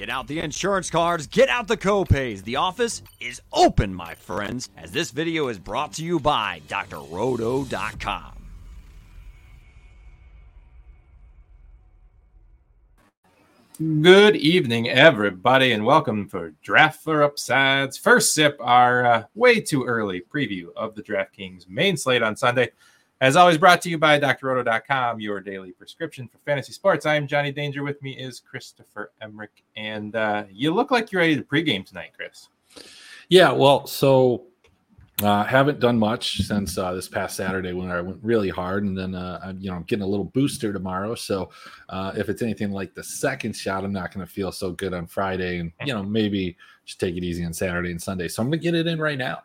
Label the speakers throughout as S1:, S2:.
S1: Get out the insurance cards, get out the copays. The office is open, my friends, as this video is brought to you by drroto.com.
S2: Good evening, everybody, and welcome for Draft for Upsides. First sip, our uh, way too early preview of the DraftKings main slate on Sunday. As always, brought to you by drroto.com, your daily prescription for fantasy sports. I am Johnny Danger. With me is Christopher Emmerich. And uh, you look like you're ready to pregame tonight, Chris.
S3: Yeah, well, so uh, haven't done much since uh, this past Saturday when I went really hard, and then uh, I'm, you know I'm getting a little booster tomorrow. So uh, if it's anything like the second shot, I'm not going to feel so good on Friday, and you know maybe just take it easy on Saturday and Sunday. So I'm going to get it in right now.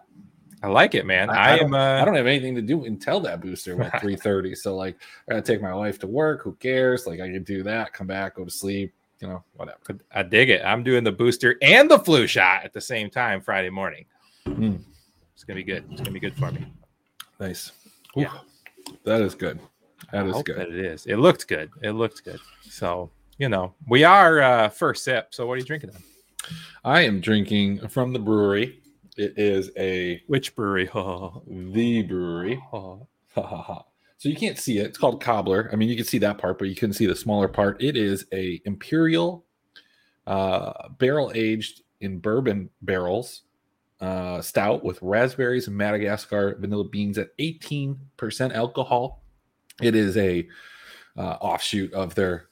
S2: I like it, man. I,
S3: I,
S2: I
S3: don't,
S2: am. Uh,
S3: I don't have anything to do until that booster at 3:30. So like, I gotta take my wife to work. Who cares? Like, I can do that, come back, go to sleep. You know, whatever.
S2: I dig it. I'm doing the booster and the flu shot at the same time Friday morning.
S3: Mm.
S2: It's gonna be good. It's gonna be good for me.
S3: Nice.
S2: Yeah.
S3: That is good. That
S2: I
S3: is good.
S2: That it is. It looked good. It looked good. So you know, we are uh, first sip. So what are you drinking? On?
S3: I am drinking from the Bruery. It is a
S2: Which brewery?
S3: the Bruery. so you can't see it. It's called cobbler. I mean, you can see that part, but you couldn't see the smaller part. It is a imperial uh, barrel aged in bourbon barrels uh, stout with raspberries and Madagascar vanilla beans at 18% alcohol. It is a uh, offshoot of their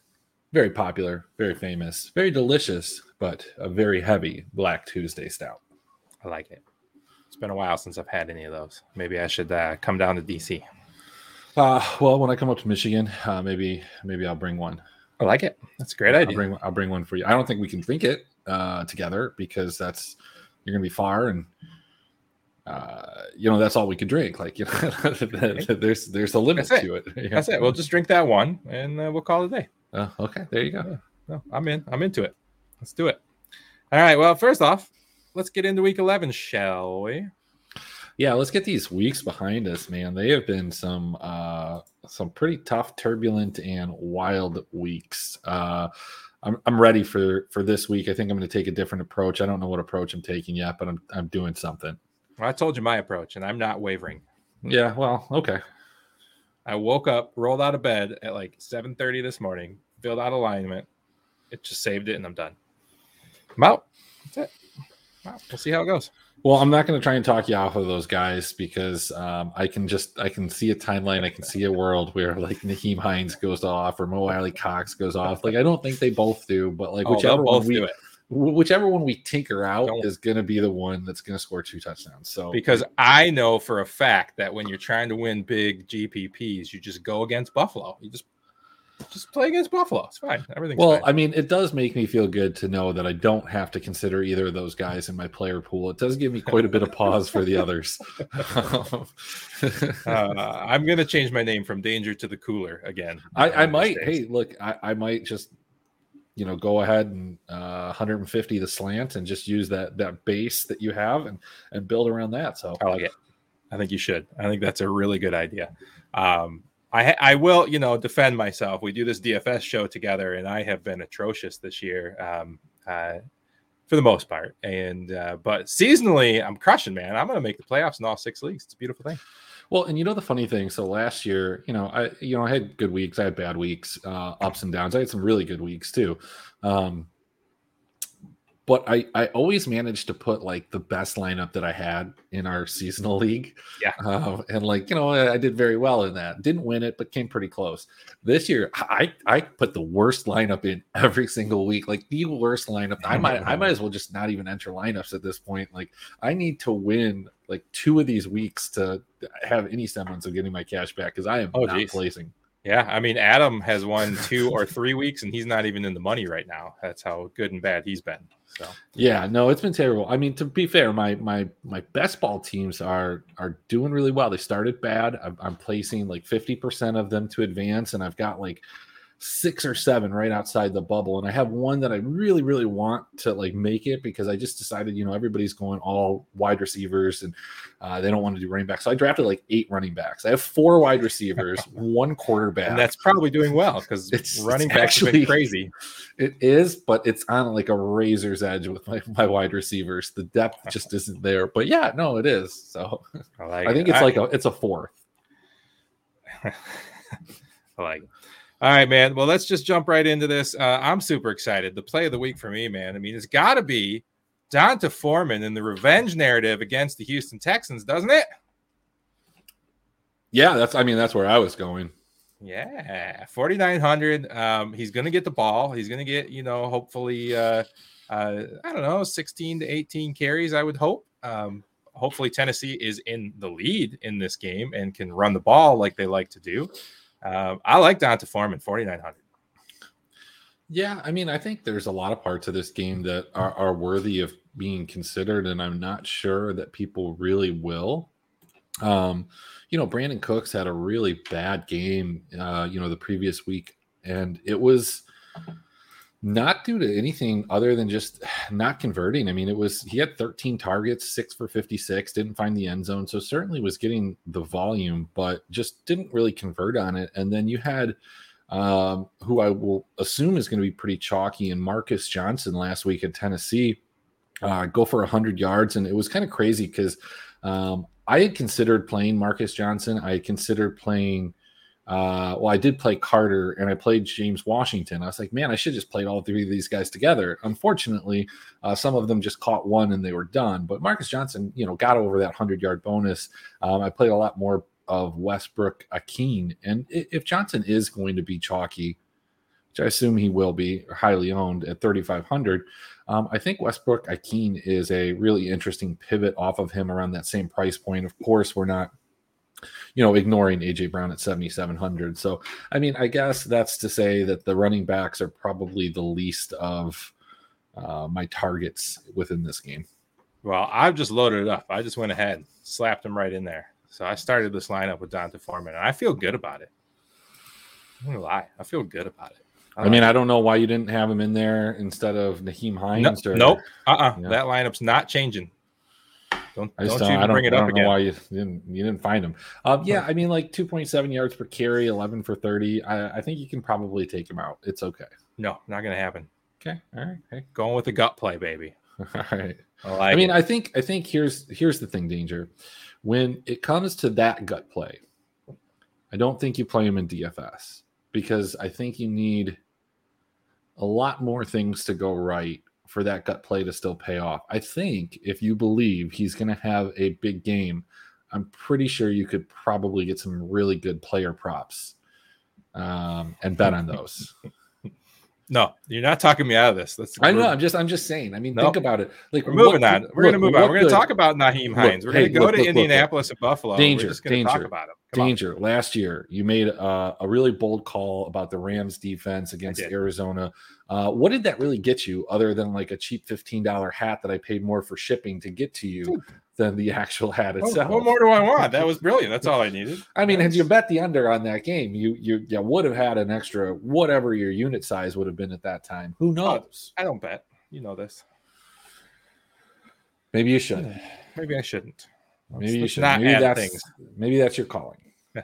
S3: very popular, very famous, very delicious, but a very heavy Black Tuesday stout.
S2: I like it. It's been a while since I've had any of those. Maybe I should uh, come down to DC.
S3: Uh, well, when I come up to Michigan, uh, maybe maybe I'll bring one.
S2: I like it. That's a great idea.
S3: I'll bring I'll bring one for you. I don't think we can drink it uh, together because that's you're gonna be far and uh, you know that's all we could drink. Like you know, there's there's a limit
S2: That's it.
S3: to it.
S2: That's it. We'll just drink that one and uh, we'll call it a day.
S3: Uh, okay, there you go.
S2: Yeah. No, I'm in. I'm into it. Let's do it. All right. Well, first off, let's get into week 11, shall we?
S3: Yeah, let's get these weeks behind us, man. They have been some uh some pretty tough, turbulent, and wild weeks. Uh I'm I'm ready for for this week. I think I'm gonna take a different approach. I don't know what approach I'm taking yet, but I'm I'm doing something.
S2: Well, I told you my approach, and I'm not wavering.
S3: Yeah, well, okay.
S2: I woke up, rolled out of bed at like 7:30 this morning, filled out alignment. It just saved it, and I'm done. I'm out. That's it. We'll see how it goes.
S3: Well, I'm not going to try and talk you off of those guys because um, I can just I can see a timeline. I can see a world where like Nyheim Hines goes off or Mo Alie-Cox goes off. Like I don't think they both do, but like
S2: Oh,
S3: whichever one we whichever one we tinker out
S2: Don't-
S3: is going to be the one that's going to score two touchdowns. So
S2: because I know for a fact that when you're trying to win big GPPs, you just go against Buffalo. You just just play against Buffalo. It's fine. Everything's
S3: well,
S2: fine.
S3: I mean, it does make me feel good to know that I don't have to consider either of those guys in my player pool. It does give me quite a bit of pause for the others.
S2: uh, I'm gonna change my name from Danger to the Cooler again.
S3: I, I
S2: Uh,
S3: might.
S2: days.
S3: Hey, look, I, I might just, you know, go ahead and uh, 150 the slant and just use that that base that you have and and build around that. So
S2: I like it. I think you should. I think that's a really good idea. Um, I I will, you know, defend myself. We do this DFS show together, and I have been atrocious this year, um, uh, for the most part. And uh, but seasonally, I'm crushing, man. I'm going to make the playoffs in all six leagues. It's a beautiful thing.
S3: Well, and you know the funny thing. So last year, you know, I you know I had good weeks, I had bad weeks, uh, ups and downs. I had some really good weeks too. Um, but I I always managed to put like the best lineup that I had in our seasonal league.
S2: Yeah.
S3: Uh, and like you know I, I did very well in that. Didn't win it, but came pretty close. This year, I I put the worst lineup in every single week, like the worst lineup. I might I might as well just not even enter lineups at this point. Like I need to win like two of these weeks to have any semblance of getting my cash back because I am
S2: Oh,
S3: not
S2: geez.
S3: placing.
S2: Yeah, I mean, Adam has won two or three weeks, and he's not even in the money right now. That's how good and bad he's been. So
S3: Yeah, no, it's been terrible. I mean, to be fair, my my my best ball teams are are doing really well. They started bad. I'm, I'm placing like 50% of them to advance, and I've got like six or seven right outside the bubble. And I have one that I really, really want to like make it because I just decided, you know, everybody's going all wide receivers and uh, they don't want to do running backs. So I drafted like eight running backs. I have four wide receivers, one quarterback.
S2: And that's probably doing well because
S3: It's-
S2: running
S3: it's
S2: backs
S3: actually-
S2: crazy.
S3: It is, but it's on like a razor's edge with my, my wide receivers. The depth just isn't there. But yeah, no, it is. So
S2: I, like
S3: I think
S2: it.
S3: it's
S2: I-
S3: like a it's a fourth.
S2: I like it. All right, man. Well, let's just jump right into this. Uh, I'm super excited. The play of the week for me, man. I mean, it's got to be D'Onta Foreman in the revenge narrative against the Houston Texans, doesn't it?
S3: Yeah, that's I mean that's where I was going.
S2: Yeah, 4,900. Um, he's going to get the ball. He's going to get, you know, hopefully, uh, uh, I don't know, 16 to 18 carries, I would hope. Um, hopefully, Tennessee is in the lead in this game and can run the ball like they like to do. Um, I like D'Onta Foreman, 4,900.
S3: Yeah, I mean, I think there's a lot of parts of this game that are, are worthy of being considered, and I'm not sure that people really will. Um, you know, Brandin Cooks had a really bad game, uh, you know, the previous week, and it was not due to anything other than just not converting. I mean, it was he had 13 targets, six for 56, didn't find the end zone, so certainly was getting the volume, but just didn't really convert on it. And then you had um, who I will assume is going to be pretty chalky, and Marcus Johnson last week at Tennessee uh, go for 100 yards. And it was kind of crazy because um, I had considered playing Marcus Johnson. I had considered playing, uh, well, I did play Carter and I played James Washington. I was like, man, I should just played all three of these guys together. Unfortunately, uh, some of them just caught one and they were done. But Marcus Johnson, you know, got over that 100 yard bonus. Um, I played a lot more of Westbrook-Ikhine. And if Johnson is going to be chalky, which I assume he will be highly owned at 3,500, um, I think Westbrook-Ikhine is a really interesting pivot off of him around that same price point. Of course, we're not, you know, ignoring AJ Brown at 7,700. So, I mean, I guess that's to say that the running backs are probably the least of uh, my targets within this game.
S2: Well, I've just loaded it up. I just went ahead, and slapped him right in there. So I started this lineup with D'Onta Foreman, and I feel good about it. I'm gonna lie, I feel good about it.
S3: I mean, I don't know why you didn't have him in there instead of Nyheim
S2: no,
S3: Hines. or,
S2: nope, uh-uh.
S3: Yeah.
S2: that lineup's not changing. Don't
S3: I just
S2: don't you even
S3: don't,
S2: bring it up again.
S3: why you didn't you didn't find him. Um, yeah, I mean like 2.7 yards per carry, 11 for 30. I, I think you can probably take him out. It's okay.
S2: No, not gonna happen.
S3: Okay. All right. Okay.
S2: Going with the gut play, baby.
S3: All right.
S2: I like
S3: I mean,
S2: it.
S3: I think I think here's here's the thing, danger. When it comes to that gut play, I don't think you play him in DFS because I think you need a lot more things to go right for that gut play to still pay off. I think if you believe he's going to have a big game, I'm pretty sure you could probably get some really good player props um, and bet on those.
S2: No, you're not talking me out of this. Let's.
S3: I know. I'm just. I'm just saying. I mean,
S2: Nope.
S3: think about it. Like
S2: We're moving on. We're going to move on. We're going to
S3: good-
S2: talk about Nyheim Hines. We're gonna go
S3: look,
S2: to
S3: look, look, look.
S2: Indianapolis and Buffalo.
S3: Danger,
S2: We're just going talk
S3: danger,
S2: about him. Come on.
S3: Danger. Last year, you made a, a really bold call about the Rams defense against. Arizona. Uh, what did that really get you, other than like a cheap fifteen dollar hat that I paid more for shipping to get to you than the actual hat itself?
S2: what more do I want? That was brilliant. That's all I needed.
S3: I mean, had you bet the under on that game, you you you would have had an extra whatever your unit size would have been at that time. Who oh, knows?
S2: I don't bet. You know this.
S3: Maybe you should.
S2: Maybe I shouldn't.
S3: Maybe you should.
S2: not
S3: Maybe that's
S2: things.
S3: maybe that's your calling.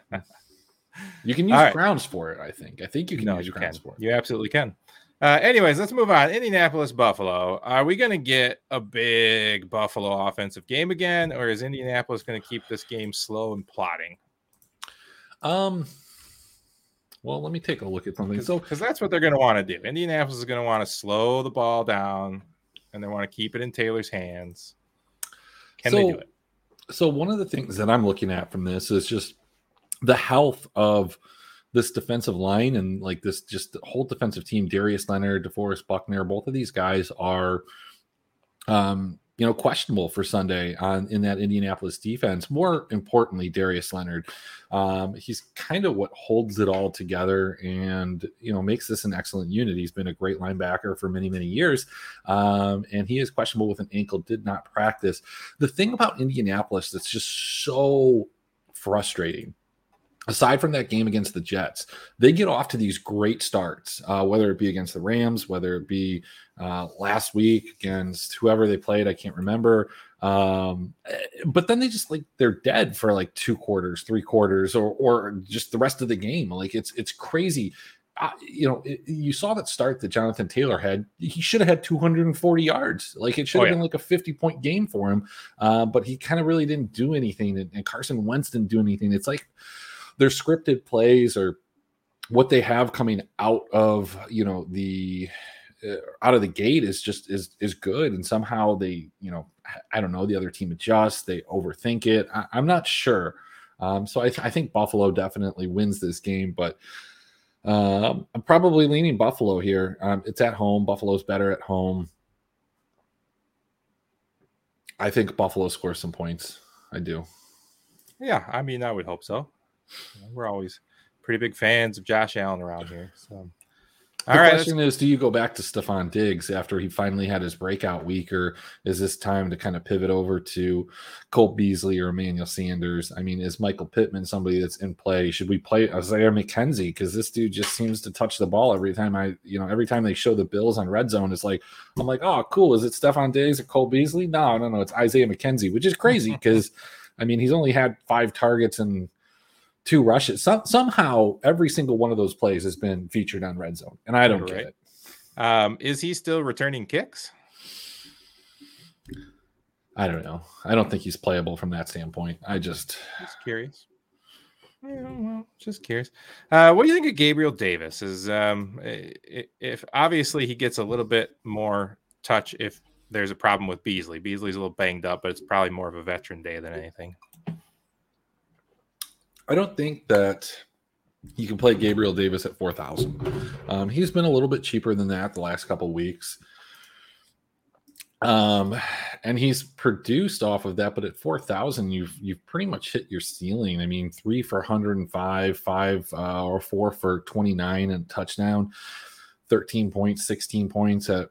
S3: You can use
S2: right.
S3: crowns for it. I think. I think you can
S2: no,
S3: use
S2: you can.
S3: for it.
S2: You absolutely can. Uh, anyways, let's move on. Indianapolis, Buffalo. Are we going to get a big Buffalo offensive game again, or is Indianapolis going to keep this game slow and plotting?
S3: Um. Well, let me take a look at something. So,
S2: Because that's what they're going to want to do. Indianapolis is going to want to slow the ball down, and they want to keep it in Taylor's hands. Can they do it?
S3: so one of the things that I'm looking at from this is just the health of this defensive line and like this just the whole defensive team. Darius Leonard, DeForest Buckner, both of these guys are, um, you know, questionable for Sunday on in that Indianapolis defense. More importantly, Darius Leonard, um, he's kind of what holds it all together and you know makes this an excellent unit. He's been a great linebacker for many many years, um, and he is questionable with an ankle. Did not practice the thing about Indianapolis that's just so frustrating aside from that game against the Jets, they get off to these great starts, uh, whether it be against the Rams, whether it be uh, last week against whoever they played, I can't remember. Um, eh, but then they just like they're dead for like two quarters, three quarters, or or just the rest of the game. Like it's it's crazy. Uh, you know, it, you saw that start that Jonathan Taylor had. He should have had 240 yards. Like it should have oh, yeah. been like a 50 point game for him. Uh, but he kind of really didn't do anything. And, and Carson Wentz didn't do anything. It's like their scripted plays or what they have coming out of you know the uh, out of the gate is just is is good. And somehow they you know i don't know the other team adjusts they overthink it. I, am not sure. Um, so I, th- I, think buffalo definitely wins this game but um, i'm probably leaning buffalo here. Um, it's at home. Buffalo's better at home. I think buffalo scores some points. I do.
S2: Yeah i mean i would hope so we're always pretty big fans of josh allen around here so
S3: the All question right, is, do you go back to Stefon Diggs after he finally had his breakout week, or is this time to kind of pivot over to Cole Beasley or Emmanuel Sanders? I mean, is Michael Pittman somebody that's in play? Should we play Isaiah McKenzie? Because this dude just seems to touch the ball every time I, you know, every time they show the Bills on red zone, it's like, I'm like, oh, cool. Is it Stefon Diggs or Cole Beasley? No, no, no. It's Isaiah McKenzie, which is crazy because, I mean, he's only had five targets and two rushes. So, somehow, every single one of those plays has been featured on red zone, and I don't right. get it.
S2: Um, is he still returning kicks?
S3: I don't know. I don't think he's playable from that standpoint. I just
S2: just curious. Yeah, well, just curious. Uh, what do you think of Gabriel Davis? Is um, if obviously he gets a little bit more touch if there's a problem with Beasley. Beasley's a little banged up, but it's probably more of a veteran day than anything.
S3: I don't think that you can play Gabriel Davis at 4,000. Um, he's been a little bit cheaper than that the last couple weeks. Um, and he's produced off of that, but at 4,000, you've, you've pretty much hit your ceiling. I mean, three for 105, five uh, or four for 29 and touchdown, 13 points, 16 points at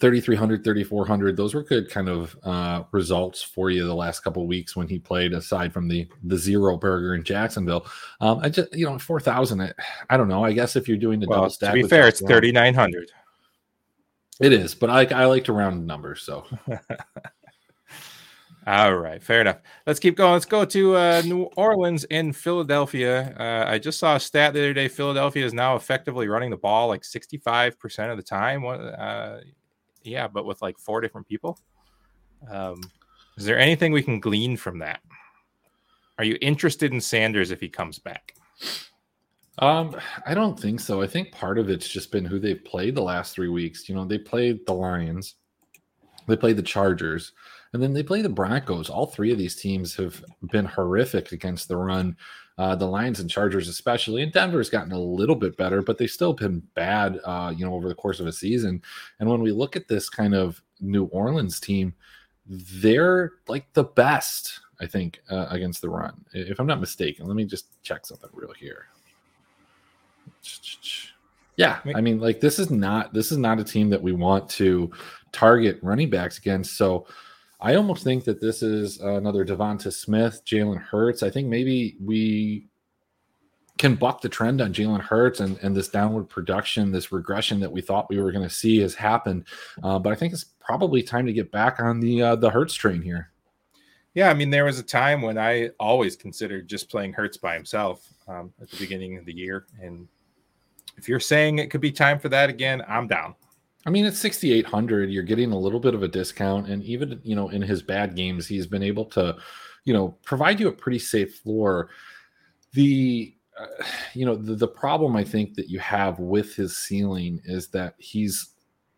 S3: 3300 3400 those were good kind of uh, results for you the last couple weeks when he played aside from the the zero burger in jacksonville. Um i just you know 4000 I, I don't know. I guess if you're doing the well, double stack
S2: to be fair it's 3900
S3: it is but i i like to round numbers so.
S2: All right fair enough. Let's keep going. Let's go to uh, new orleans in philadelphia. Uh, i just saw a stat the other day. Philadelphia is now effectively running the ball like 65% of the time. What uh, yeah, but with like four different people. Um, is there anything we can glean from that? Are you interested in Sanders if he comes back?
S3: Um, I don't think so. I think part of it's just been who they've played the last three weeks. You know, they played the Lions, they played the Chargers, and then they play the Broncos. All three of these teams have been horrific against the run. Uh, the Lions and Chargers, especially, and Denver's gotten a little bit better, but they've still been bad, uh, you know, over the course of a season. And when we look at this kind of New Orleans team, they're like the best, I think, uh, against the run. If I'm not mistaken, let me just check something real here. Yeah, I mean, like this is not this is not a team that we want to target running backs against. So I almost think that this is another Devonta Smith, Jalen Hurts. I think maybe we can buck the trend on Jalen Hurts and, and this downward production, this regression that we thought we were going to see has happened. Uh, but I think it's probably time to get back on the uh, the Hurts train here.
S2: Yeah, I mean, there was a time when I always considered just playing Hurts by himself um, at the beginning of the year, and if you're saying it could be time for that again, I'm down.
S3: I mean, it's 6,800. You're getting a little bit of a discount. And even, you know, in his bad games, he's been able to, you know, provide you a pretty safe floor. The, uh, you know, the, the problem I think that you have with his ceiling is that he's,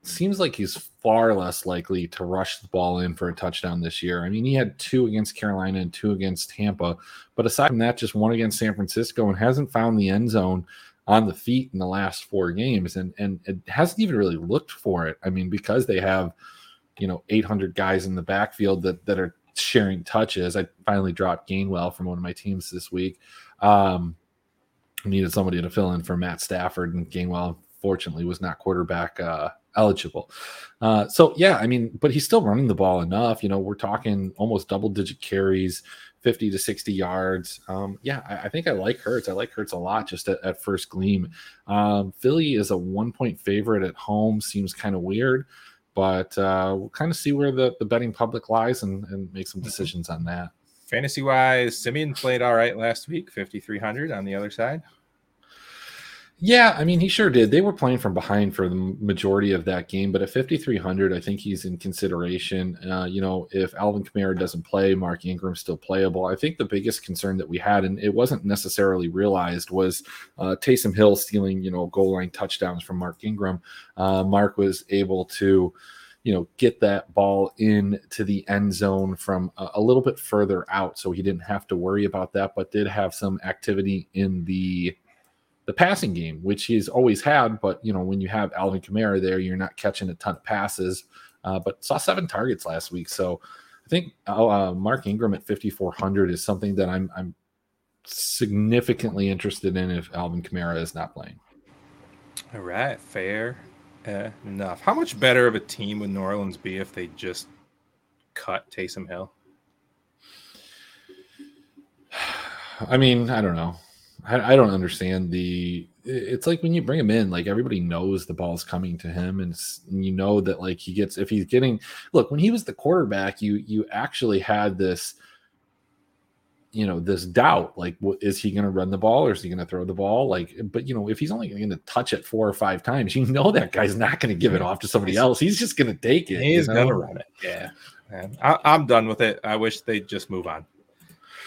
S3: seems like he's far less likely to rush the ball in for a touchdown this year. I mean, he had two against Carolina and two against Tampa, but aside from that, just one against San Francisco and hasn't found the end zone on the feet in the last four games and and it hasn't even really looked for it. I mean, because they have you know 800 guys in the backfield that that are sharing touches. I finally dropped Gainwell from one of my teams this week. Um, needed somebody to fill in for Matt Stafford, and Gainwell fortunately was not quarterback uh, eligible. Uh, so yeah, I mean, but he's still running the ball enough. You know, we're talking almost double digit carries, 50 to 60 yards. Um, yeah, I, I, think I like Hurts. I like Hurts a lot just at, at first gleam. Um, Philly is a one point favorite at home. Seems kind of weird, but uh, we'll kind of see where the, the betting public lies and, and make some mm-hmm. decisions on that.
S2: Fantasy wise, Siemian played all right last week, 5,300 on the other side.
S3: Yeah, I mean, he sure did. They were playing from behind for the majority of that game, but at 5,300, I think he's in consideration. Uh, you know, if Alvin Kamara doesn't play, Mark Ingram's still playable. I think the biggest concern that we had, and it wasn't necessarily realized, was uh, Taysom Hill stealing, you know, goal line touchdowns from Mark Ingram. Uh, Mark was able to you know get that ball in to the end zone from a, a, little bit further out so he didn't have to worry about that but did have some activity in the the passing game, which he's always had. But you know, when you have Alvin Kamara there, you're not catching a ton of passes. Uh, but saw seven targets last week, so I think uh, Mark Ingram at 5400 is something that I'm I'm significantly interested in if Alvin Kamara is not playing.
S2: All right, fair enough. How much better of a team would New Orleans be if they just cut Taysom Hill?
S3: I mean, I don't know. I, I, don't understand the. It's like when you bring him in, like everybody knows the ball's coming to him, and, and you know that like he gets if he's getting. Look, when he was the quarterback, you you actually had this you know this doubt like what, is he going to run the ball or is he going to throw the ball? Like but you know if he's only going to touch it four or five times you know that guy's not going to give it off to somebody else. He's just going to take it
S2: he's going to run it. Yeah. Man, I, am done with it. I wish they'd just move on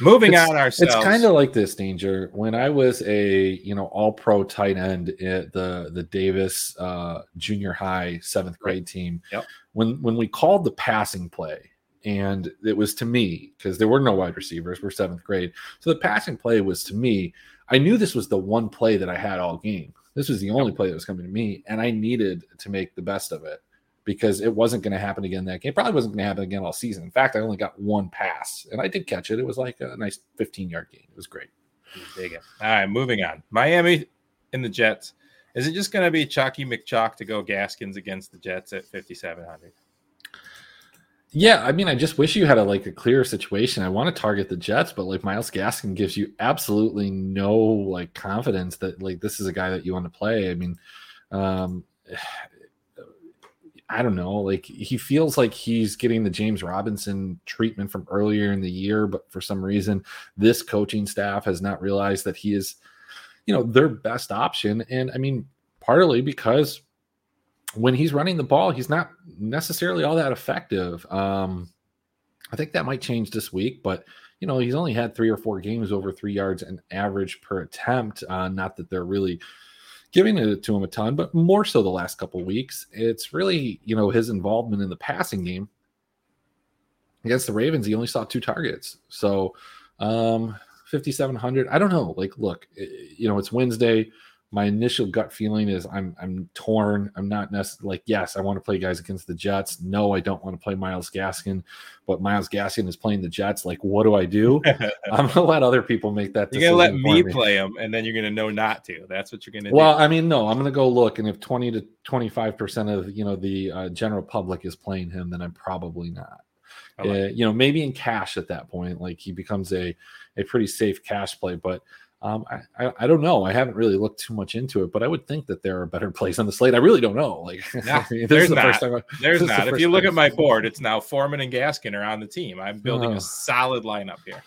S2: Moving
S3: it's,
S2: on ourselves.
S3: It's kind of like this danger. When I was a you know all pro tight end at the the Davis uh, junior high seventh grade team,
S2: yep.
S3: when when we called the passing play, and it was to me because there were no wide receivers. We're seventh grade, so the passing play was to me. I knew this was the one play that I had all game. This was the only play that was coming to me, and I needed to make the best of it because it wasn't going to happen again that game. Probably wasn't going to happen again all season. In fact, I only got one pass and I did catch it. It was like a nice 15 yard gain. It was great.
S2: Dig it. All right, moving on. Miami in the Jets. Is it just going to be Chalky McChalk to go Gaskins against the Jets at 5,700?
S3: Yeah, I mean, I just wish you had a like a clearer situation. I want to target the Jets, but like Myles Gaskin gives you absolutely no like confidence that like this is a guy that you want to play. I mean, um, I don't know, like he feels like he's getting the James Robinson treatment from earlier in the year, but for some reason, this coaching staff has not realized that he is, you know, their best option. And I mean, partly because when he's running the ball, he's not necessarily all that effective. Um, I think that might change this week, but you know, he's only had three or four games over three yards an average per attempt. Uh, not that they're really giving it to him a ton, but more so the last couple weeks. It's really, you know, his involvement in the passing game against the Ravens. He only saw two targets. So, um, 5,700. I don't know. Like, look, you know, it's Wednesday my initial gut feeling is I'm I'm torn. I'm not necessarily like yes, I want to play guys against the Jets. No, I don't want to play Myles Gaskin, but Myles Gaskin is playing the Jets. Like, what do I do? I'm gonna let other people make that. Decision.
S2: You're gonna let me, me, play them, and then you're gonna know not to. That's what you're gonna. Do.
S3: Well,
S2: do.
S3: I mean, no, I'm gonna go look, and if 20 to 25 percent of you know the uh, general public is playing him, then I'm probably not. Like uh, you know, maybe in cash at that point, like he becomes a a pretty safe cash play, but um, I, I, I don't know. I haven't really looked too much into it, but I would think that there are better plays on the slate. I really don't know. Like,
S2: I mean, there's the not. I, there's not. The if you look at my board, it's now Foreman and Gaskin are on the team. I'm building oh. a solid lineup here.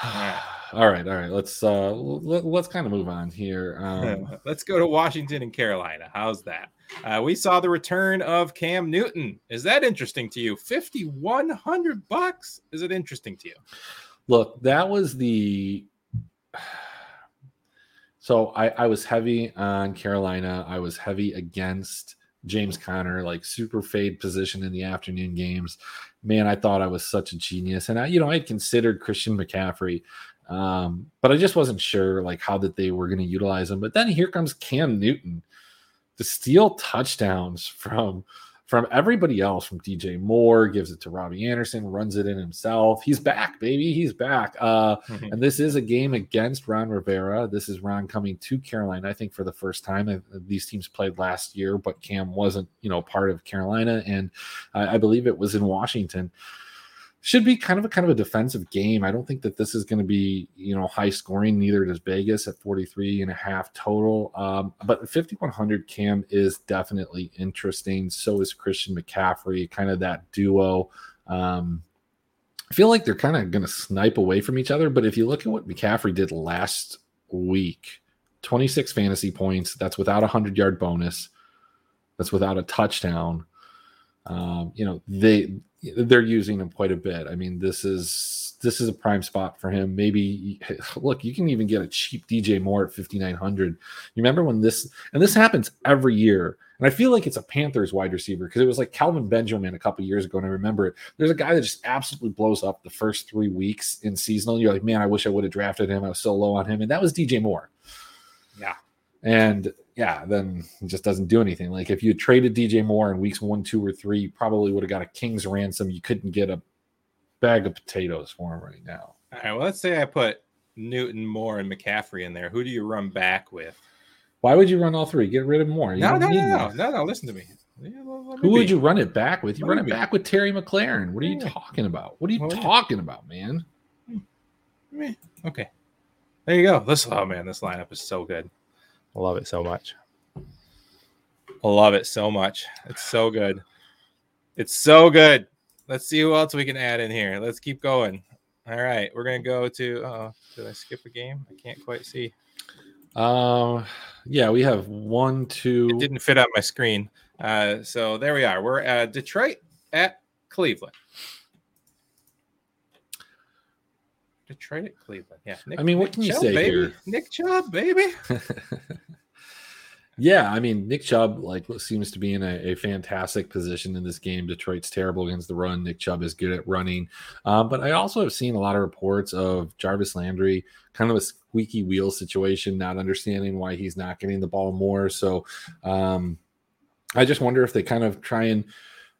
S3: all right, all right. Let's uh let, us kind of move on here. Um,
S2: let's go to Washington and Carolina. How's that? Uh, we saw the return of Cam Newton. Is that interesting to you? Fifty one hundred bucks. Is it interesting to you?
S3: Look, that was the so I, I was heavy on Carolina. I was heavy against James Conner, like super fade position in the afternoon games. Man, I thought I was such a genius. And I, you know, I had considered Christian McCaffrey, um, but I just wasn't sure like how that they were going to utilize him. But then here comes Cam Newton to steal touchdowns from from everybody else, from DJ Moore, gives it to Robbie Anderson, runs it in himself. He's back, baby. He's back. Uh, mm-hmm. And this is a game against Ron Rivera. This is Ron coming to Carolina, I think, for the first time. These teams played last year, but Cam wasn't, you know, part of Carolina. And I, I believe it was in Washington. Should be kind of a kind of a defensive game. I don't think that this is going to be, you know, high scoring. Neither does Vegas at 43 and a half total. Um, but 5100 Cam is definitely interesting. So is Christian McCaffrey, kind of that duo. Um, I feel like they're kind of going to snipe away from each other. But if you look at what McCaffrey did last week, 26 fantasy points. That's without a hundred yard bonus. That's without a touchdown. Um, you know they they're using him quite a bit. I mean, this is this is a prime spot for him. Maybe look, you can even get a cheap DJ Moore at 5900. You remember when this and this happens every year. And I feel like it's a Panthers wide receiver because it was like Kelvin Benjamin a couple years ago. And I remember it. There's a guy that just absolutely blows up the first three weeks in seasonal. You're like, man, I wish I would have drafted him. I was so low on him. And that was DJ Moore.
S2: Yeah.
S3: And yeah, then it just doesn't do anything. Like if you traded DJ Moore in weeks one, two, or three, you probably would have got a king's ransom. You couldn't get a bag of potatoes for him right now.
S2: All right. Well, let's say I put Newton, Moore, and McCaffrey in there. Who do you run back with?
S3: Why would you run all three? Get rid of Moore. You
S2: no, no, no, no, no, no. Listen to me. Yeah, well, let me
S3: Who would you run it back with? You
S2: Let
S3: run it
S2: be.
S3: back with Terry McLaurin. What are you
S2: Yeah.
S3: talking about? What are you
S2: Well, yeah.
S3: talking about, man?
S2: Okay. There you go. This oh man, this lineup is so good. I love it so much. I love it so much. It's so good. It's so good. Let's see who else we can add in here. Let's keep going. All right, we're gonna go to. Oh, did I skip a game? I can't quite see.
S3: Um, yeah, we have one, two.
S2: It
S3: two.
S2: didn't fit on my screen. Uh, so there we are. We're at Detroit at Cleveland. Detroit at Cleveland. Yeah. Nick,
S3: I mean, what
S2: Nick
S3: can you
S2: Chubb,
S3: say
S2: baby.
S3: here?
S2: Nick Chubb, baby.
S3: yeah, I mean, Nick Chubb like seems to be in a, a fantastic position in this game. Detroit's terrible against the run. Nick Chubb is good at running, um, but I also have seen a lot of reports of Jarvis Landry, kind of a squeaky wheel situation, not understanding why he's not getting the ball more. So, um, I just wonder if they kind of try and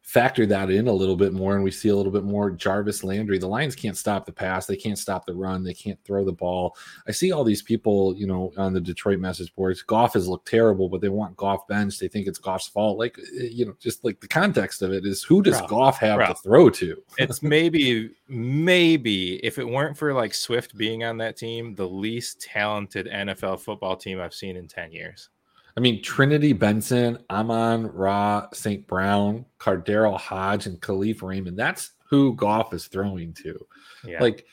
S3: factor that in a little bit more and we see a little bit more Jarvis Landry. The Lions can't stop the pass, they can't stop the run, they can't throw the ball. I see all these people, you know, on the Detroit message boards. Goff has looked terrible, but they want Goff benched. They think it's Goff's fault. Like, eh, you know, just like the context of it is who does
S2: Bro,
S3: Goff have to throw to?
S2: it's maybe maybe if it weren't for like Swift being on that team, the least talented NFL football team I've seen in 10 years.
S3: I mean, Trinity Benson, Amon Ra, St. Brown, KhaDarel Hodge, and Kalif Raymond. That's who Goff is throwing to.
S2: Yeah.
S3: Like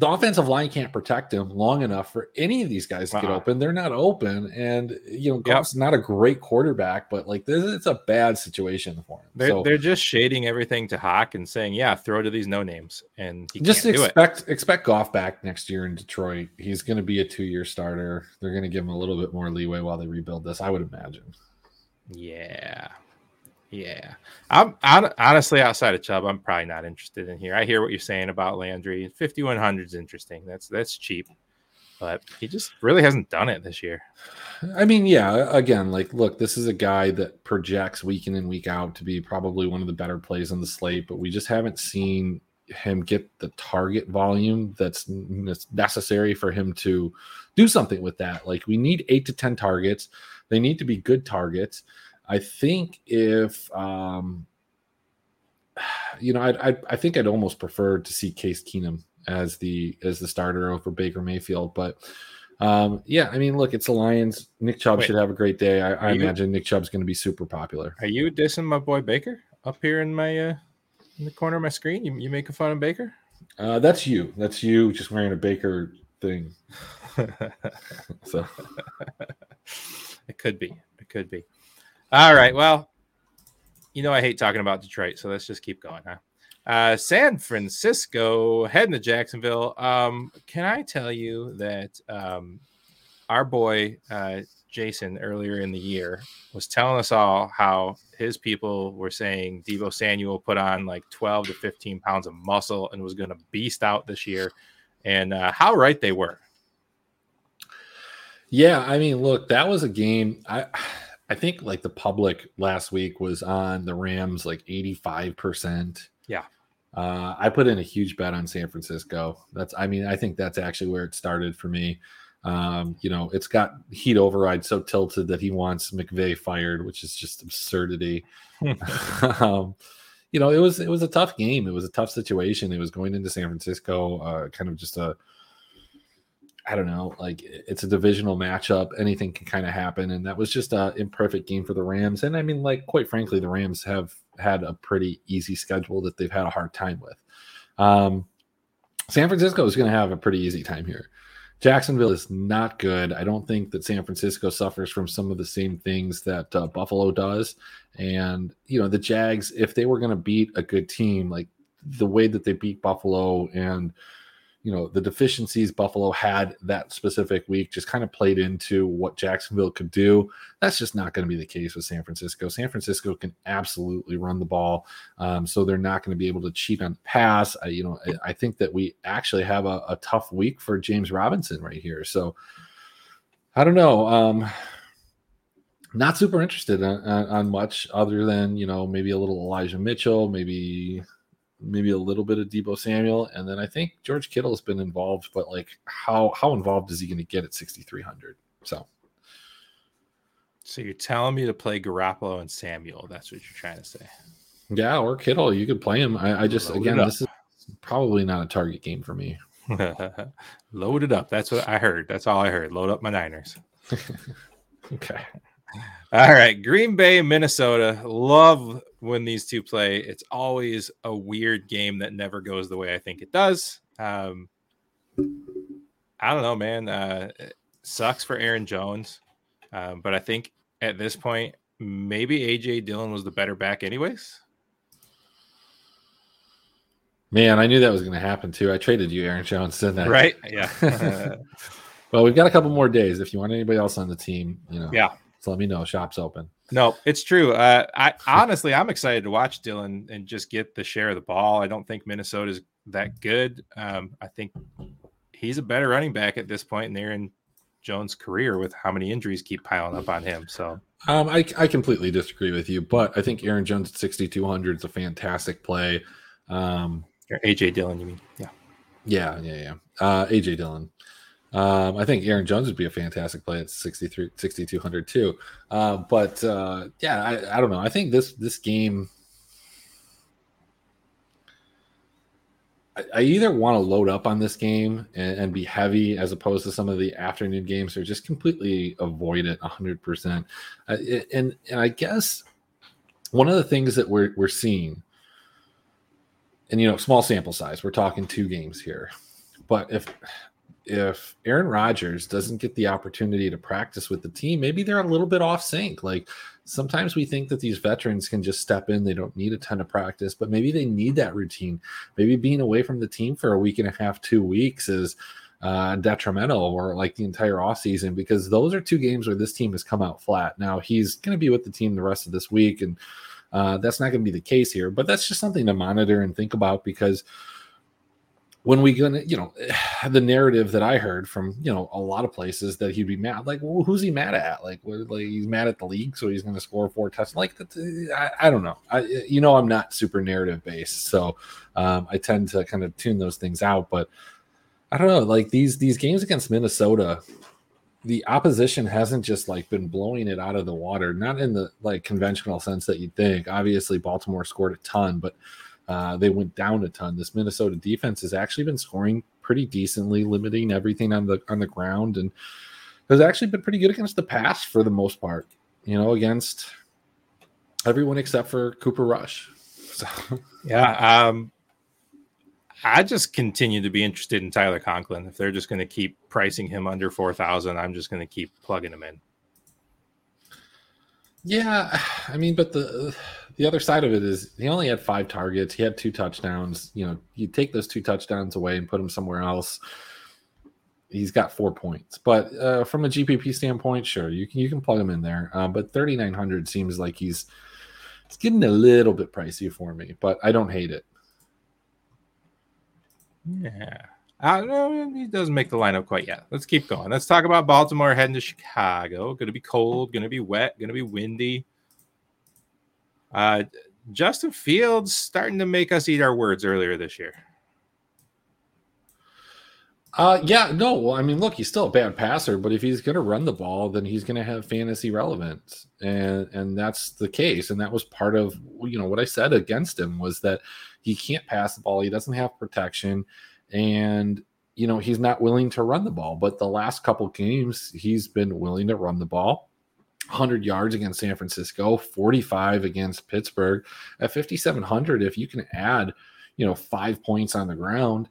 S3: the offensive line can't protect him long enough for any of these guys to get
S2: Uh-uh.
S3: open. They're not open, and you know
S2: Yep.
S3: Goff's not a great quarterback, but like this, it's a bad situation for him.
S2: they're,
S3: so
S2: they're just shading everything to Hawk and saying, yeah, throw to these no names. And he
S3: just
S2: can't do it.
S3: expect expect Goff back next year in Detroit. He's going to be a two year starter. They're going to give him a little bit more leeway while they rebuild this. I would imagine.
S2: Yeah. Yeah. I'm hon- honestly outside of Chubb, I'm probably not interested in here. I hear what you're saying about Landry. 5100 is interesting. That's that's cheap. But he just really hasn't done it this year.
S3: I mean, yeah, again, like, look, this is a guy that projects week in and week out to be probably one of the better plays on the slate, but we just haven't seen him get the target volume that's necessary for him to do something with that. Like, we need eight to 10 targets, they need to be good targets. I think if, um, you know, I, I, I think I'd almost prefer to see Case Keenum as the as the starter over Baker Mayfield, but um, yeah, I mean, look, it's the Lions. Nick Chubb
S2: Wait.
S3: should have a great day. I, I
S2: you-
S3: imagine Nick Chubb's going to be super popular.
S2: Are you dissing my boy Baker up here in my uh in the corner of my screen? You, you making fun of Baker?
S3: Uh, that's you. That's you just wearing a Baker thing. So
S2: it could be. It could be. All right. Well, you know I hate talking about Detroit, so let's just keep going, huh? Uh, San Francisco heading to Jacksonville. Um, can I tell you that um, our boy uh, Jason earlier in the year was telling us all how his people were saying Deebo Samuel put on like 12 to 15 pounds of muscle and was going to beast out this year, and uh, how right they were.
S3: yeah, I mean, look, that was a game. I I think like the public last week was on the Rams like eighty five percent.
S2: Yeah.
S3: Uh, I put in a huge bet on San Francisco. That's, I mean, I think that's actually where it started for me. Um, you know, it's got heat override so tilted that he wants McVay fired, which is just absurdity. um, you know, it was it was a tough game. It was a tough situation. It was going into San Francisco, uh, kind of just a I don't know, like it's a divisional matchup. Anything can kind of happen, and that was just a imperfect game for the Rams. And I mean, like quite frankly, the Rams have had a pretty easy schedule that they've had a hard time with. Um, San Francisco is going to have a pretty easy time here. Jacksonville is not good. I don't think that San Francisco suffers from some of the same things that uh, Buffalo does. And, you know, the Jags, if they were going to beat a good team, like the way that they beat Buffalo and, you know the deficiencies Buffalo had that specific week just kind of played into what Jacksonville could do. That's just not going to be the case with San Francisco. San Francisco can absolutely run the ball, um, so they're not going to be able to cheat on the pass. I, you know, I, I think that we actually have a, a, tough week for James Robinson right here. So I don't know. Um, not super interested on, on, on much other than you know maybe a little Elijah Mitchell, maybe maybe a little bit of Deebo Samuel, and then I think George Kittle has been involved, but like how how involved is he going to get at 6300? So,
S2: so you're telling me to play Garoppolo and Samuel? That's what you're trying to say?
S3: Yeah, or Kittle, you could play him. I, I just Load again, this is probably not a target game for me.
S2: Load it up. That's what I heard. That's all I heard. Load up my Niners.
S3: okay.
S2: All right, Green Bay, Minnesota. Love when these two play. It's always a weird game that never goes the way I think it does. Um, I don't know, man. Uh, sucks for Aaron Jones, um, but I think at this point, maybe AJ Dillon was the better back, anyways.
S3: Man, I knew that was going to happen too. I traded you, Aaron Jones, didn't I?
S2: Right? Yeah.
S3: well, we've got a couple more days. If you want anybody else on the team, you know.
S2: Yeah.
S3: So let me know. Shop's open.
S2: No, it's true. Uh, I honestly, I'm excited to watch Dillon and just get the share of the ball. I don't think Minnesota's that good. Um, I think he's a better running back at this point in Aaron Jones' career with how many injuries keep piling up on him. So,
S3: um, I, I completely disagree with you, but I think Aaron Jones at 6,200 is a fantastic play. Um,
S2: AJ Dillon, you mean? Yeah.
S3: Yeah, yeah, yeah. Uh, AJ Dillon. Um, I think Aaron Jones would be a fantastic play at 63, 6,200 too. Uh, but uh, yeah, I, I, don't know. I think this this game, I, I either want to load up on this game and, and, be heavy as opposed to some of the afternoon games, or just completely avoid it 100. Uh, percent And and I guess one of the things that we're we're seeing, and you know, small sample size. We're talking two games here, but if if Aaron Rodgers doesn't get the opportunity to practice with the team, maybe they're a little bit off sync. Like sometimes we think that these veterans can just step in, they don't need a ton of practice, but maybe they need that routine. Maybe being away from the team for a week and a half, two weeks is uh, detrimental or like the entire offseason because those are two games where this team has come out flat. Now he's going to be with the team the rest of this week, and uh, that's not going to be the case here, but that's just something to monitor and think about because when we gonna you know the narrative that i heard from you know a lot of places that he'd be mad like well, who's he mad at? Like, what, like he's mad at the league so he's gonna score four touchdowns. Like I, I don't know. I you know i'm not super narrative based so um, i tend to kind of tune those things out but i don't know like these these games against minnesota the opposition hasn't just like been blowing it out of the water not in the like conventional sense that you'd think. Obviously baltimore scored a ton but uh, they went down a ton. This Minnesota defense has actually been scoring pretty decently, limiting everything on the on the ground, and has actually been pretty good against the pass for the most part. You know, against everyone except for Cooper Rush.
S2: So. Yeah, um, I just continue to be interested in Tyler Conklin. If they're just going to keep pricing him under four thousand, I'm just going to keep plugging him in.
S3: Yeah, I mean, but the the other side of it is he only had five targets. He had two touchdowns. You know, you take those two touchdowns away and put him somewhere else. He's got four points, but uh, from a GPP standpoint, sure you can you can plug him in there. Uh, but thirty nine hundred seems like he's it's getting a little bit pricey for me, but I don't hate it.
S2: Yeah. Uh, no, he doesn't make the lineup quite yet. Let's keep going. Let's talk about Baltimore heading to Chicago. Going to be cold, going to be wet, going to be windy. Uh, Justin Fields starting to make us eat our words earlier this year.
S3: Uh, yeah, no. Well, I mean, look, he's still a bad passer, but if he's going to run the ball, then he's going to have fantasy relevance, and and that's the case. And that was part of you know what I said against him was that he can't pass the ball, he doesn't have protection, and you know he's not willing to run the ball. But the last couple games, he's been willing to run the ball. 100 yards against San Francisco, 45 against Pittsburgh. At 5700 if you can add, you know, 5 points on the ground,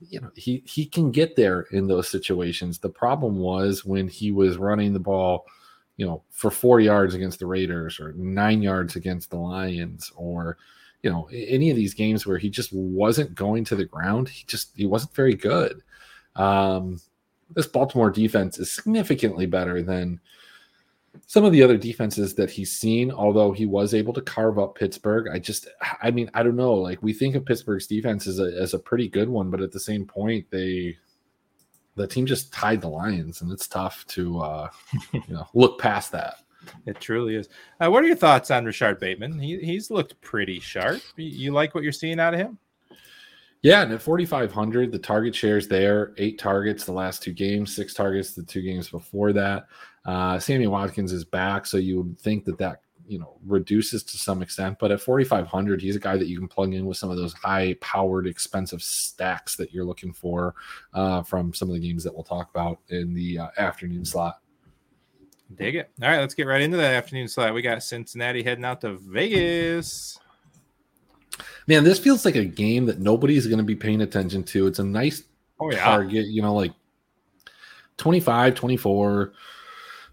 S3: you know he he can get there in those situations. The problem was when he was running the ball, you know, for four yards against the Raiders or nine yards against the Lions or you know any of these games where he just wasn't going to the ground. He just he wasn't very good. Um, this Baltimore defense is significantly better than some of the other defenses that he's seen, although he was able to carve up Pittsburgh, I just, I mean, I don't know. Like we think of Pittsburgh's defense as a as a pretty good one, but at the same point, they the team just tied the Lions, and it's tough to uh, you know look past that.
S2: It truly is. Uh, what are your thoughts on Rashod Bateman? He, he's looked pretty sharp. You like what you're seeing out of him?
S3: Yeah, and at 4,500, the target shares there eight targets the last two games, six targets the two games before that. Uh, Sammy Watkins is back, so you would think that that you know reduces to some extent. But at 4,500, he's a guy that you can plug in with some of those high-powered, expensive stacks that you're looking for uh, from some of the games that we'll talk about in the uh, afternoon slot.
S2: Dig it. All right, let's get right into that afternoon slot. We got Cincinnati heading out to Vegas.
S3: Man, this feels like a game that nobody's going to be paying attention to. It's a nice oh, yeah. target, you know, like 25, 24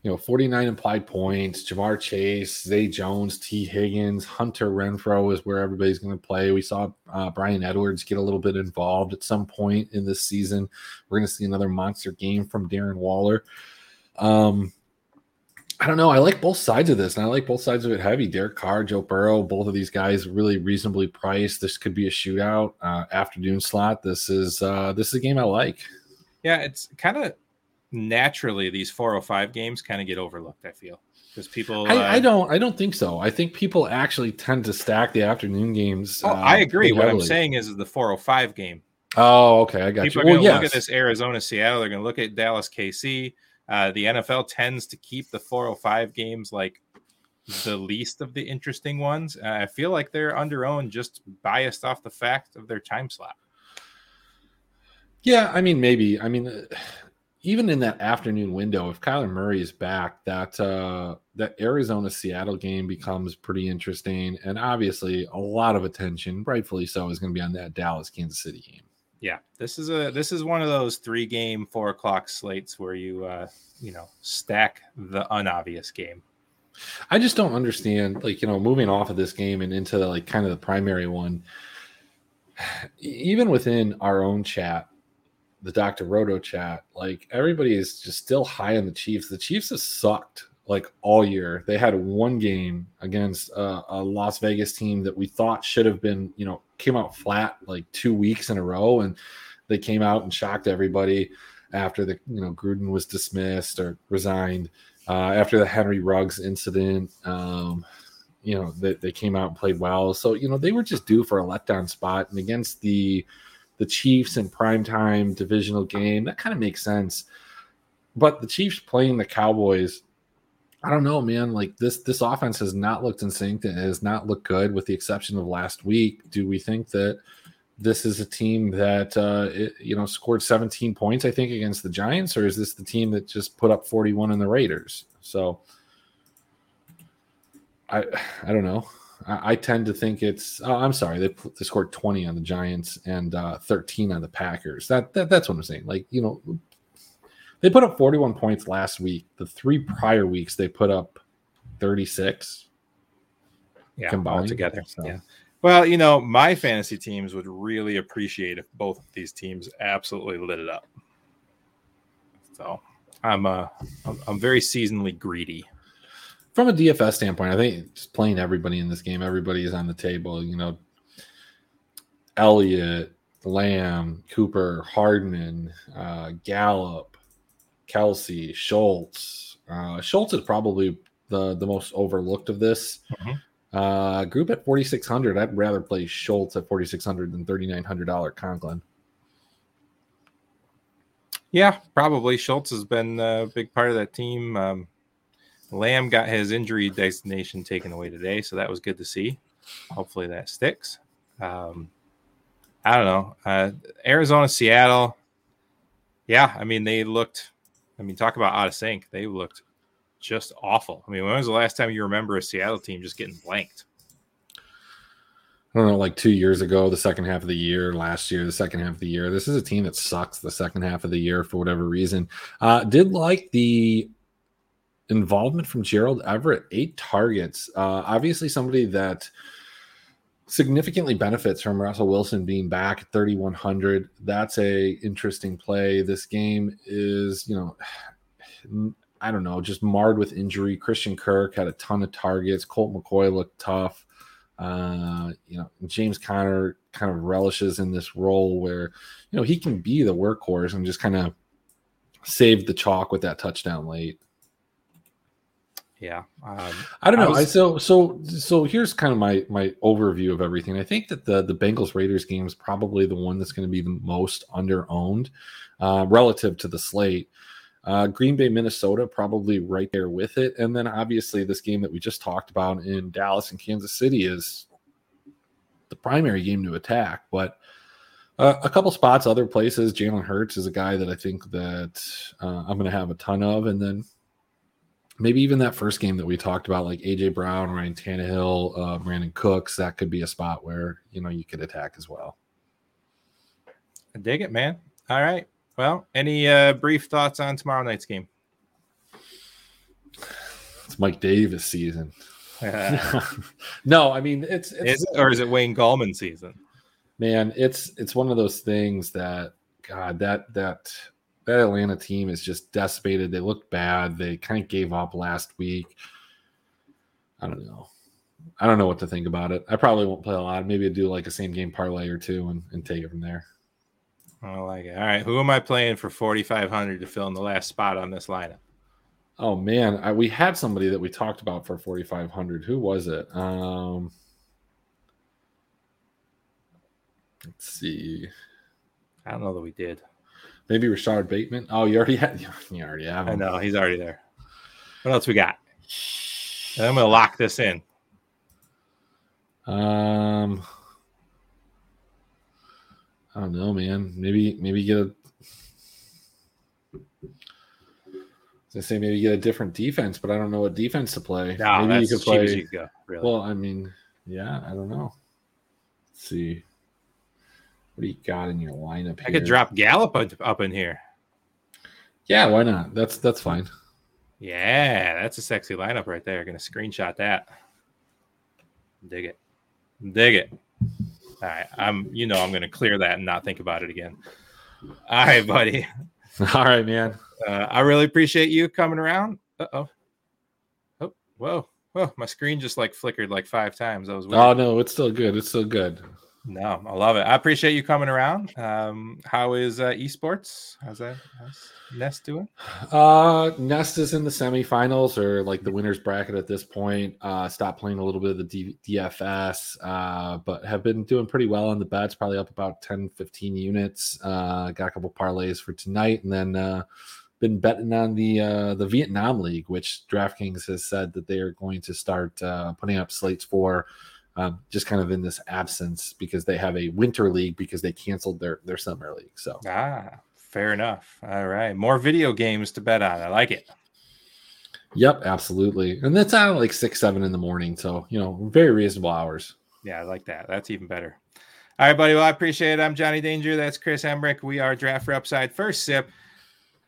S3: you know, 49 implied points. Ja'Marr Chase, Zay Jones, Tee Higgins, Hunter Renfrow is where everybody's going to play. We saw uh, Bryan Edwards get a little bit involved at some point in this season. We're going to see another monster game from Darren Waller. Um, I don't know. I like both sides of this, and I like both sides of it heavy. Derek Carr, Joe Burrow, both of these guys really reasonably priced. This could be a shootout uh, afternoon slot. This is uh, this is a game I like.
S2: Yeah, it's kind of naturally these 405 games kind of get overlooked. I feel because people.
S3: I, uh, I, don't. I don't think so. I think people actually tend to stack the afternoon games.
S2: Oh, uh, I agree. What I'm saying is the 405 game.
S3: Oh, okay. I got
S2: people
S3: you.
S2: are going to yes. look at this Arizona Seattle. They're going to look at Dallas KC. Uh, the NFL tends to keep the 405 games like the least of the interesting ones. Uh, I feel like they're under own just biased off the fact of their time slot.
S3: Yeah, I mean, maybe. I mean, even in that afternoon window, if Kyler Murray is back, that uh, that Arizona Seattle game becomes pretty interesting, and obviously a lot of attention, rightfully so, is going to be on that Dallas Kansas City game.
S2: Yeah, this is a this is one of those three game four o'clock slates where you uh, you know stack the unobvious game.
S3: I just don't understand, like you know, moving off of this game and into the, like kind of the primary one. Even within our own chat, the Dr. Roto chat, like everybody is just still high on the Chiefs. The Chiefs have sucked like all year. They had one game against uh, a Las Vegas team that we thought should have been, you know, came out flat like two weeks in a row, and they came out and shocked everybody after the, you know, Gruden was dismissed or resigned uh, after the Henry Ruggs incident. Um, you know, they, they came out and played well. So, you know, they were just due for a letdown spot. And against the the Chiefs in primetime divisional game. That kind of makes sense. But the Chiefs playing the Cowboys, I don't know, man. Like this, this offense has not looked in sync and has not looked good, with the exception of last week. Do we think that this is a team that uh, it, you know scored 17 points? I think against the Giants, or is this the team that just put up 41 in the Raiders? So, I, I don't know. I, I tend to think it's. Oh, I'm sorry, they, they scored 20 on the Giants and uh, 13 on the Packers. That, that that's what I'm saying. Like you know, they put up 41 points last week. The three prior weeks they put up 36.
S2: Yeah, combined together. So. Yeah. Well, you know, my fantasy teams would really appreciate if both of these teams absolutely lit it up. So I'm uh I'm, I'm very seasonally greedy
S3: from a DFS standpoint, I think just playing everybody in this game, everybody is on the table. You know, Elliott, Lamb, Cooper, Hardman, uh, Gallup, Kelce, Schultz. Uh, Schultz is probably the the most overlooked of this mm-hmm. uh, group at forty six hundred. I'd rather play Schultz at forty six hundred than thirty nine hundred dollar Conklin.
S2: Yeah, probably. Schultz has been a big part of that team. Um, Lamb got his injury designation taken away today, so that was good to see. Hopefully that sticks. Um, I don't know. Uh, Arizona, Seattle. Yeah, I mean they looked. I mean, talk about out of sync. They looked just awful. I mean, when was the last time you remember a Seattle team just getting blanked?
S3: I don't know, like two years ago, the second half of the year, last year, the second half of the year. This is a team that sucks the second half of the year for whatever reason. Uh, did like the involvement from Gerald Everett, eight targets. Uh, obviously, somebody that significantly benefits from Russell Wilson being back at 3100. That's a interesting play. This game is, you know, I don't know, just marred with injury. Christian Kirk had a ton of targets. Colt McCoy looked tough. Uh, you know, James Conner kind of relishes in this role where, you know, he can be the workhorse and just kind of save the chalk with that touchdown late.
S2: Yeah, um,
S3: I don't know. I was, I, so so so here's kind of my my overview of everything. I think that the the Bengals Raiders game is probably the one that's going to be the most under owned uh, relative to the slate. Uh, Green Bay, Minnesota, probably right there with it. And then obviously, this game that we just talked about in Dallas and Kansas City is the primary game to attack. But uh, a couple spots, other places, Jalen Hurts is a guy that I think that uh, I'm going to have a ton of. And then maybe even that first game that we talked about, like AJ Brown, Ryan Tannehill, uh, Brandin Cooks, that could be a spot where you know you could attack as well.
S2: I dig it, man. All right. Well, any uh, brief thoughts on tomorrow night's game?
S3: It's Mike Davis season. no, I mean it's, it's
S2: is or is it Wayne Gallman season?
S3: Man, it's it's one of those things that God that that that Atlanta team is just decimated. They look bad. They kind of gave up last week. I don't know. I don't know what to think about it. I probably won't play a lot. Maybe I'd do like a same game parlay or two and, and take it from there.
S2: I like it. All right, who am I playing for forty five hundred to fill in the last spot on this lineup?
S3: Oh man, I, we had somebody that we talked about for forty five hundred. Who was it? Um, let's see.
S2: I don't know that we did.
S3: Maybe Rashod Bateman. Oh, you already had. You already have.
S2: Him. I know he's already there. What else we got? I'm gonna lock this in.
S3: Um, I don't know, man. Maybe maybe get a. I say maybe get a different defense, but I don't know what defense to play.
S2: No,
S3: maybe
S2: you could play. You go, really.
S3: Well, I mean, yeah, I don't know. Let's see. What do you got in your lineup here?
S2: I could drop Gallup up in here.
S3: Yeah, why not? That's that's fine.
S2: Yeah, that's a sexy lineup right there. Gonna screenshot that. Dig it. Dig it. All right. I'm you know I'm gonna clear that and not think about it again. All right, buddy.
S3: All right, man.
S2: Uh, I really appreciate you coming around. Uh oh. Oh, whoa. Whoa, my screen just like flickered like five times. That was weird.
S3: Oh no, it's still good. It's still good.
S2: No, I love it. I appreciate you coming around. Um, how is uh, esports? How's that? How's Nest doing?
S3: Uh, Nest is in the semifinals or like the winners bracket at this point. Uh, stopped playing a little bit of the D- DFS, uh, but have been doing pretty well on the bets. Probably up about 10, 15 units. Uh, got a couple parlays for tonight, and then uh, been betting on the uh, the Vietnam League, which DraftKings has said that they are going to start uh, putting up slates for um, just kind of in this absence because they have a winter league because they canceled their their summer league. So
S2: ah, fair enough. All right, more video games to bet on. I like it.
S3: Yep, absolutely, and that's out like six seven in the morning. So you know, very reasonable hours.
S2: Yeah, I like that. That's even better. All right, buddy. Well, I appreciate it. I'm Johnny Danger. That's Chris Emmerich. We are Draft for Upside. First sip.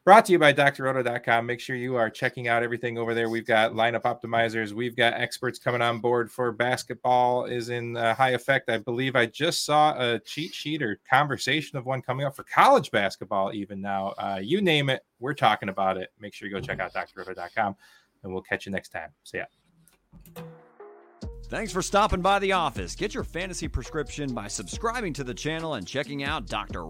S2: Brought to you by drroto.com. Make sure you are checking out everything over there. We've got lineup optimizers. We've got experts coming on board for basketball is in uh, high effect. I believe I just saw a cheat sheet or conversation of one coming up for college basketball even now. Uh, you name it, we're talking about it. Make sure you go check out drroto.com and we'll catch you next time. See ya.
S1: Thanks for stopping by the office. Get your fantasy prescription by subscribing to the channel and checking out Dr.